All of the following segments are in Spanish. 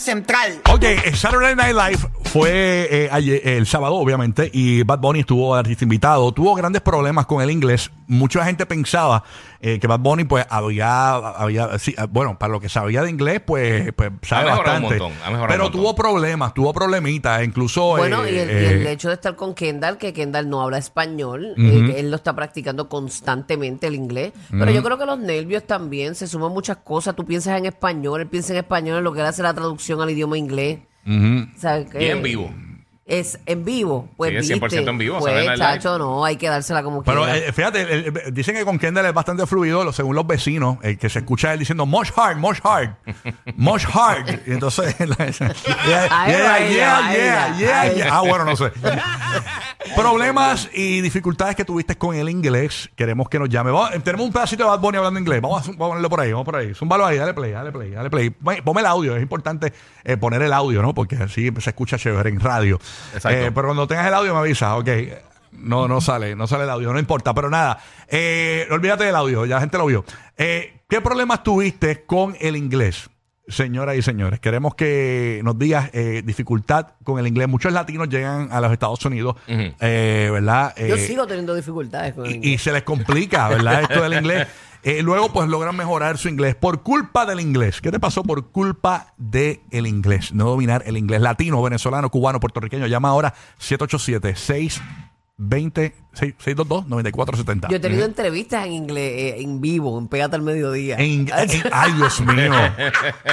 Central. Ok, eh, Saturday Night Live fue eh, ayer- el sábado, obviamente, y Bad Bunny estuvo artista invitado. Tuvo grandes problemas con el inglés. Mucha gente pensaba eh, que Bad Bunny, pues, había, había sí, eh, bueno, para lo que sabía de inglés, pues, pues sabe Ha mejorado un bastante. montón, ha Pero un tuvo problemas, tuvo problemitas, incluso. Bueno, eh, y, el, y eh, el hecho de estar con Kendall, que Kendall no habla español, eh, él lo está practicando constantemente el inglés. Pero yo creo que los nervios también, se suman muchas cosas. Tú piensas en español, él piensa en español, en lo que él hace la traducción al idioma inglés. ¿Sabes Y qué? en vivo. Es en vivo. Pues Sí, es viste. 100% en vivo, Pues, sale en el chacho, no, hay que dársela como Pero quiera. eh, fíjate, el- el- dicen que con Kendall es bastante fluido, lo- según los vecinos, eh, que se escucha él diciendo much hard, much hard, much hard. Y entonces, yeah, Ay, yeah, yeah, yeah, yeah, ay. yeah. Ah, bueno, no sé. Problemas y dificultades que tuviste con el inglés, queremos que nos llame. Vamos- tenemos un pedacito de Bad Bunny hablando inglés. Vamos a, vamos a ponerlo por ahí, vamos por ahí. Zúmbalo ahí, dale play, dale play, dale play. Pon- Ponme el audio, es importante eh, poner el audio, ¿no? Porque así se escucha chévere en radio. Exacto. Eh, pero cuando tengas el audio me avisas, ok. No, no sale, no sale el audio, no importa, pero nada. Eh, olvídate del audio, ya la gente lo vio. Eh, ¿Qué problemas tuviste con el inglés? Señoras y señores, queremos que nos digas eh, dificultad con el inglés. Muchos latinos llegan a los Estados Unidos, eh, ¿verdad? Yo Eh, sigo teniendo dificultades con el y, y inglés. se les complica, ¿verdad? Esto del inglés. Eh, luego, pues logran mejorar su inglés por culpa del inglés. ¿Qué te pasó por culpa del inglés? No dominar el inglés latino, venezolano, cubano, puertorriqueño. Llama ahora 787-620-622-9470. Yo he tenido entrevistas en inglés, eh, en vivo, en Pégate al Mediodía. En- en- ay, Dios mío.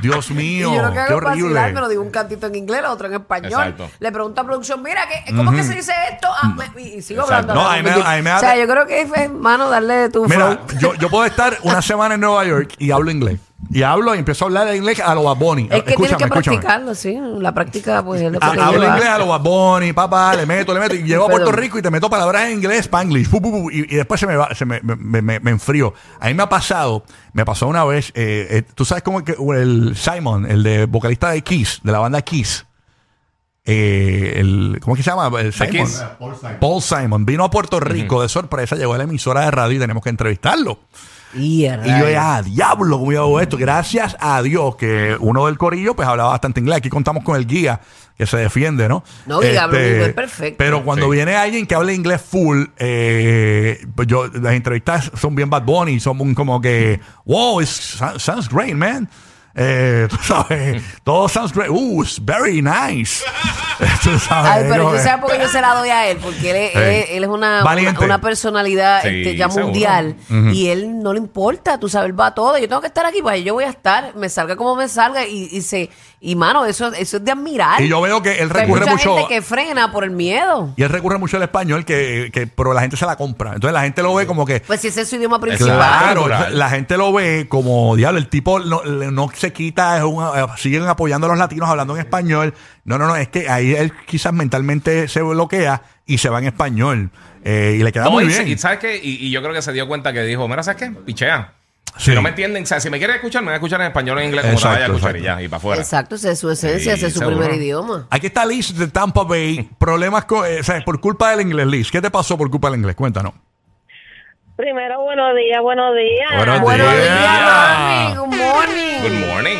Dios Y mío. yo lo que qué hago es vacilar, horrible. me lo digo un cantito en inglés, lo otro en español. Exacto. Le pregunto a producción, mira, ¿qué, ¿cómo que se dice esto? Ah, me- y, y sigo Exacto. hablando. No, ahí me- ahí me o sea, yo creo que es, mano, darle tu Mira, flow. yo, yo puedo estar una semana en Nueva York y hablo inglés. Y hablo y empiezo a hablar inglés a lo Bad Bunny. Es que tienes Escúchame, que escúchame. practicarlo, sí. La práctica, pues, es lo que te Hablo lleva. inglés a los Bad Bunny, papá, le meto, le meto. Y llego a Puerto Perdón. Rico y te meto palabras en inglés, spanglish, pu, pu, pu, y, y después se me va, se me, me, me, me enfrío. A mí me ha pasado, me pasó una vez, eh, eh, tú sabes cómo que el Simon, el de vocalista de Kiss, de la banda Kiss, eh, el, ¿cómo es que se llama? El Simon. Kiss. Paul Simon vino a Puerto Rico de sorpresa, llegó a la emisora de radio y tenemos que entrevistarlo. Y, yo, rayos. ah, diablo, ¿cómo yo hago esto? Gracias a Dios que uno del corillo pues hablaba bastante inglés. Aquí contamos con el guía que se defiende, ¿no? Este, No, y habla un inglés perfecto. Pero cuando Sí. viene alguien que habla inglés full, eh, pues yo, las entrevistas son bien Bad Bunny, son como que, wow, it sounds great, man. Eh, tú sabes, todo sounds great. Uh, it's very nice. Tú sabes, Ay, pero yo que- sé por qué yo se la doy a él, porque él es, Sí. él él es una, Valiente. una, una personalidad Sí, este, ya seguro. mundial y él no le importa, tú sabes, él va a todo. Yo tengo que estar aquí, pues yo voy a estar, me salga como me salga y, y se y mano, eso, eso es de admirar. Y yo veo que él Pero hay recurre mucha mucho. gente que frena por el miedo. Y él recurre mucho al español, que, que, pero la gente se la compra. Entonces la gente lo ve como que. Pues si ese es su idioma principal. Claro, la gente lo ve como diablo, el tipo no, le- no se quita, es un- eh, siguen apoyando a los latinos hablando en español. No, no, no, es que ahí él quizás mentalmente se bloquea y se va en español. Eh, y le queda No, muy y, bien. se- y ¿sabes qué? Y, y yo creo que se dio cuenta que dijo, mira, ¿sabes qué? Pichea. Sí. Si no me entienden, o sea, si me quieren escuchar, me van a escuchar en español o en inglés, como Exacto, vaya a escuchar y ya, y para afuera. Exacto, esa es su esencia, ese es su seguro. primer idioma. Aquí está Liz de Tampa Bay. Problemas con, eh, o sea, por culpa del inglés, Liz. ¿Qué te pasó por culpa del inglés? Cuéntanos. Primero, buenos días, buenos días. Buenos Buenos días. días. Good morning. Good morning.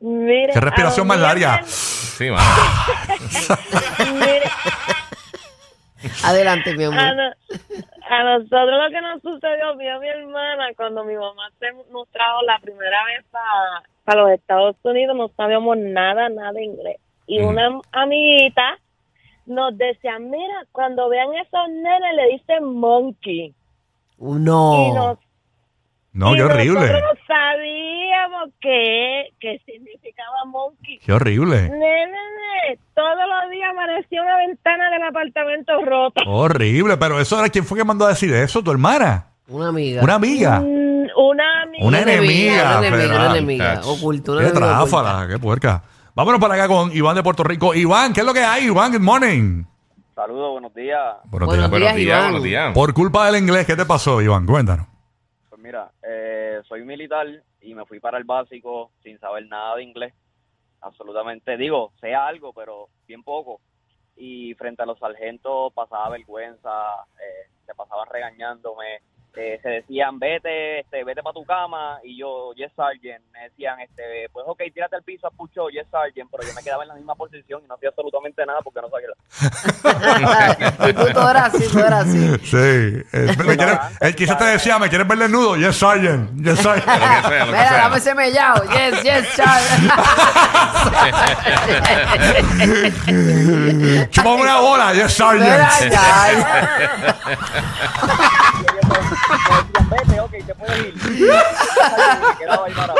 Mire, Qué respiración a más larga. Sí, mire, Adelante, mi amor. no- a nosotros lo que nos sucedió, vi a mi hermana cuando mi mamá se nos trajo la primera vez para los Estados Unidos, no sabíamos nada, nada de inglés. Y una amiguita nos decía, mira, cuando vean esos nenes le dicen monkey. Y No. nos No, Y qué horrible. No sabíamos qué, qué significaba monkey. Qué horrible. Nene, nene, todos los días amanecía una ventana del apartamento rota. Horrible, pero eso era quién fue que mandó a decir eso, tu hermana. Una amiga. Una amiga. Mm, Una amiga. Una enemiga. Una enemiga, una. Oculta, una Qué enemiga tráfala, oculta. qué puerca. Vámonos para acá con Iván de Puerto Rico. Iván, ¿qué es lo que hay? Iván, good morning. Saludos, buenos días. Buenos Buenos días. Buenos días, Iván. buenos días. Por culpa del inglés, ¿qué te pasó, Iván? Cuéntanos. Mira, eh, soy militar y me fui para el básico sin saber nada de inglés. Absolutamente. Digo, sé algo, pero bien poco. Y frente a los sargentos pasaba vergüenza, eh, se pasaban regañándome. Eh, se decían, vete, este, vete para tu cama. Y yo, yes, sergeant. Me decían, este, pues ok, tírate al piso, pucho, yes, sergeant. Pero yo me quedaba en la misma posición y no hacía absolutamente nada porque no sabía. y tú todo era así, todo era así. Sí. eh, me él quizás te decía, ¿me quieres ver desnudo? Yes, Sergeant. Yes, Sergeant. Lo que sea, lo que Mira, sea. dame ese mellao. Yes, yes, Charles. Chúpame una bola. Yes, Mira, Sergeant. ya. Me decían, vete, ok, te puedes ir. Me quedaba ahí parado.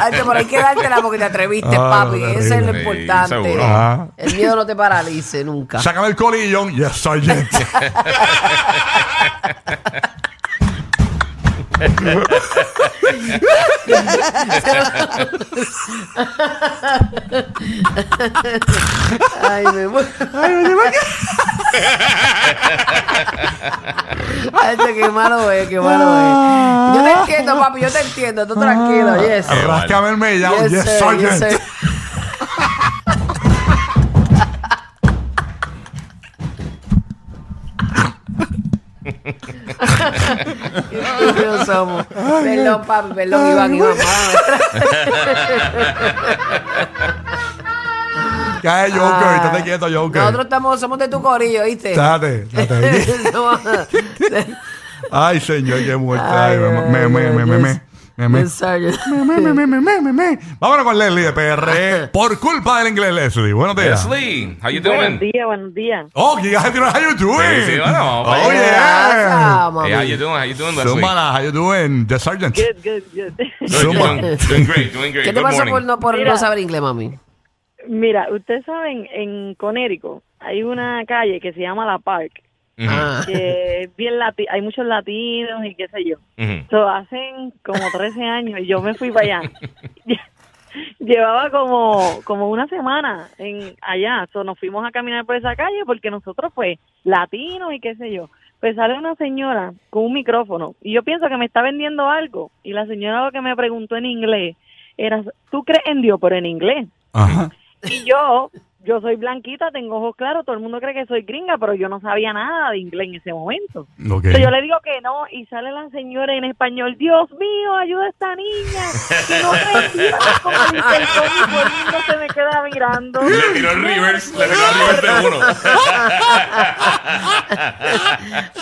Ay, pero hay que dártela porque te atreviste, Ah, papi. Eso es lo. Sí, importante. seguro. El miedo no te paralice nunca. Sácame el colillón. Yes, Sergeant. Ay, me muero. Ay, este, qué malo es, qué malo es. Yo te entiendo, papi, yo te entiendo. Tú tranquilo, yes. Ráscame el mellao. Yes, Yes, sir, yes, Sergeant. sir. Qué somos. Perdón, papi, perdón, Iván, Iván. Cae Joker. Ah. Estate quieto, Joker. Nosotros estamos, somos de tu corillo, ¿viste? Estate, estate. Ay, señor, qué muerta. Ay, Ay, me, me, me, me, me, me, me, me. Yes, Sergeant. Me, me, me, me, me, me, me. Vámonos con Leslie de PR. Por culpa del inglés, Leslie. Buenos días. Leslie, how you Buenos doing? días, buenos días. Oh, you guys how you doing? Sí, sí, bueno, Oh, yeah. Hey, how you doing? How you doing, Leslie? Zúmbala, how you doing? The Sergeant. Good, good, good. Doing, doing great, doing great. ¿Qué te Good pasa morning. por no, por Mira. no saber inglés, mami? Mira, ustedes saben, en Conérico hay una calle que se llama La Park, Ujú, Ah. que es bien lati hay muchos latinos y qué sé yo. ujú. So, hacen como 13 años y yo me fui para allá. Llevaba como, como una semana en allá. So, nos fuimos a caminar por esa calle porque nosotros, pues, latinos y qué sé yo. Pues sale una señora con un micrófono y yo pienso que me está vendiendo algo. Y la señora lo que me preguntó en inglés era, ¿tú crees en Dios? Pero en inglés. Ajá. Y yo, yo soy blanquita, tengo ojos claros, todo el mundo cree que soy gringa, pero yo no sabía nada de inglés en ese momento. Entonces yo le digo que no, y sale la señora en español, Dios mío, ayuda a esta niña, que no Dios", como dice el cómic, todo el mundo se me queda mirando. Le tiró el reverse, le tiró el reverse de uno.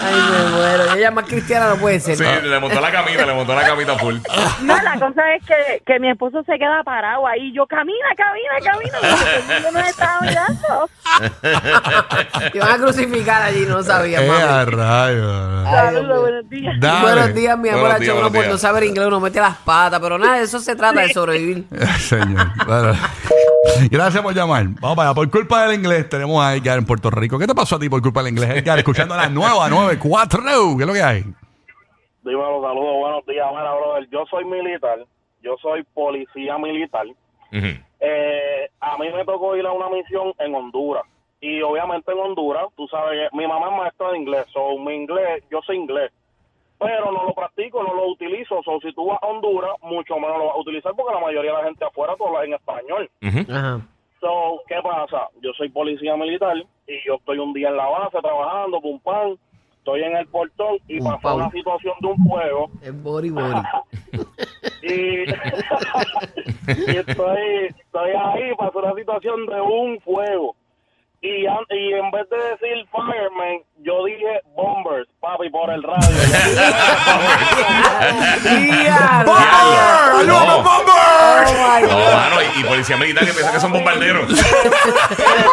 Ay, me muero. Y ella más cristiana no puede ser. Sí, le montó la camita, le montó la camita full. No, la cosa es que, que mi esposo se queda parado ahí, yo, camina, camina, camina, porque yo no estaba Te van a crucificar allí, no sabía, Eh, mami. a rayos. Saludos, buenos días. Dale. Buenos días, mi amor. Días, uno por no saber inglés uno mete las patas, pero nada, de eso se trata de sobrevivir. Señor. Bueno. Gracias por llamar. Vamos para allá. Por culpa del inglés tenemos a Edgar en Puerto Rico. ¿Qué te pasó a ti por culpa del inglés, Edgar? Escuchando la nueva 94. ¿Qué es lo que hay? Dímelo, saludos, buenos días. Mira, brother, yo soy militar, yo soy policía militar. Eh, a mí me tocó ir a una misión en Honduras. Y obviamente en Honduras, tú sabes, que mi mamá es maestra de inglés, so mi inglés, yo sé inglés. Pero no lo practico, no lo utilizo. So, si tú vas a Honduras, mucho menos lo vas a utilizar porque la mayoría de la gente afuera tú hablas en español. So, ¿qué pasa? Yo soy policía militar y yo estoy un día en la base trabajando, pum pam. Estoy en el portón y Pum, pasó pam. una situación de un fuego Es bori bori. y, y estoy, estoy ahí, pasó una situación de un fuego. Y, y en vez de decir fireman, yo dije bombers, papi, por el radio. ¡Bomber! ¡Ayúdame, No. Bomber! Oh, No, mano, y, y policía militar que piensa que son bombarderos. en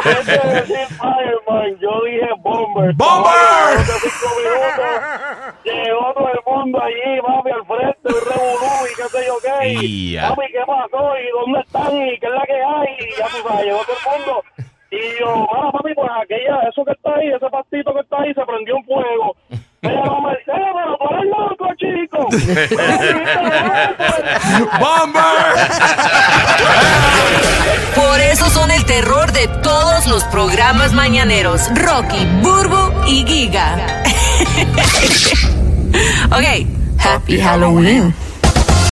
vez de decir fireman, yo dije bombers. ¡Bomber! Llegó todo el mundo allí, papi, al frente, un qué sé yo qué. Y, papi, ¿qué pasó? ¿Y dónde están? ¿Y qué es la que hay? Y ya el mundo. Y yo, mira, papi, pues aquella, eso que está ahí, ese pastito que está ahí, se prendió en fuego. Ella no me dice, "Eh, pero tú eres loco, chico. ¡Bomber! Por eso son el terror de todos los programas mañaneros. Rocky, Burbu y Giga. ok, Happy Halloween.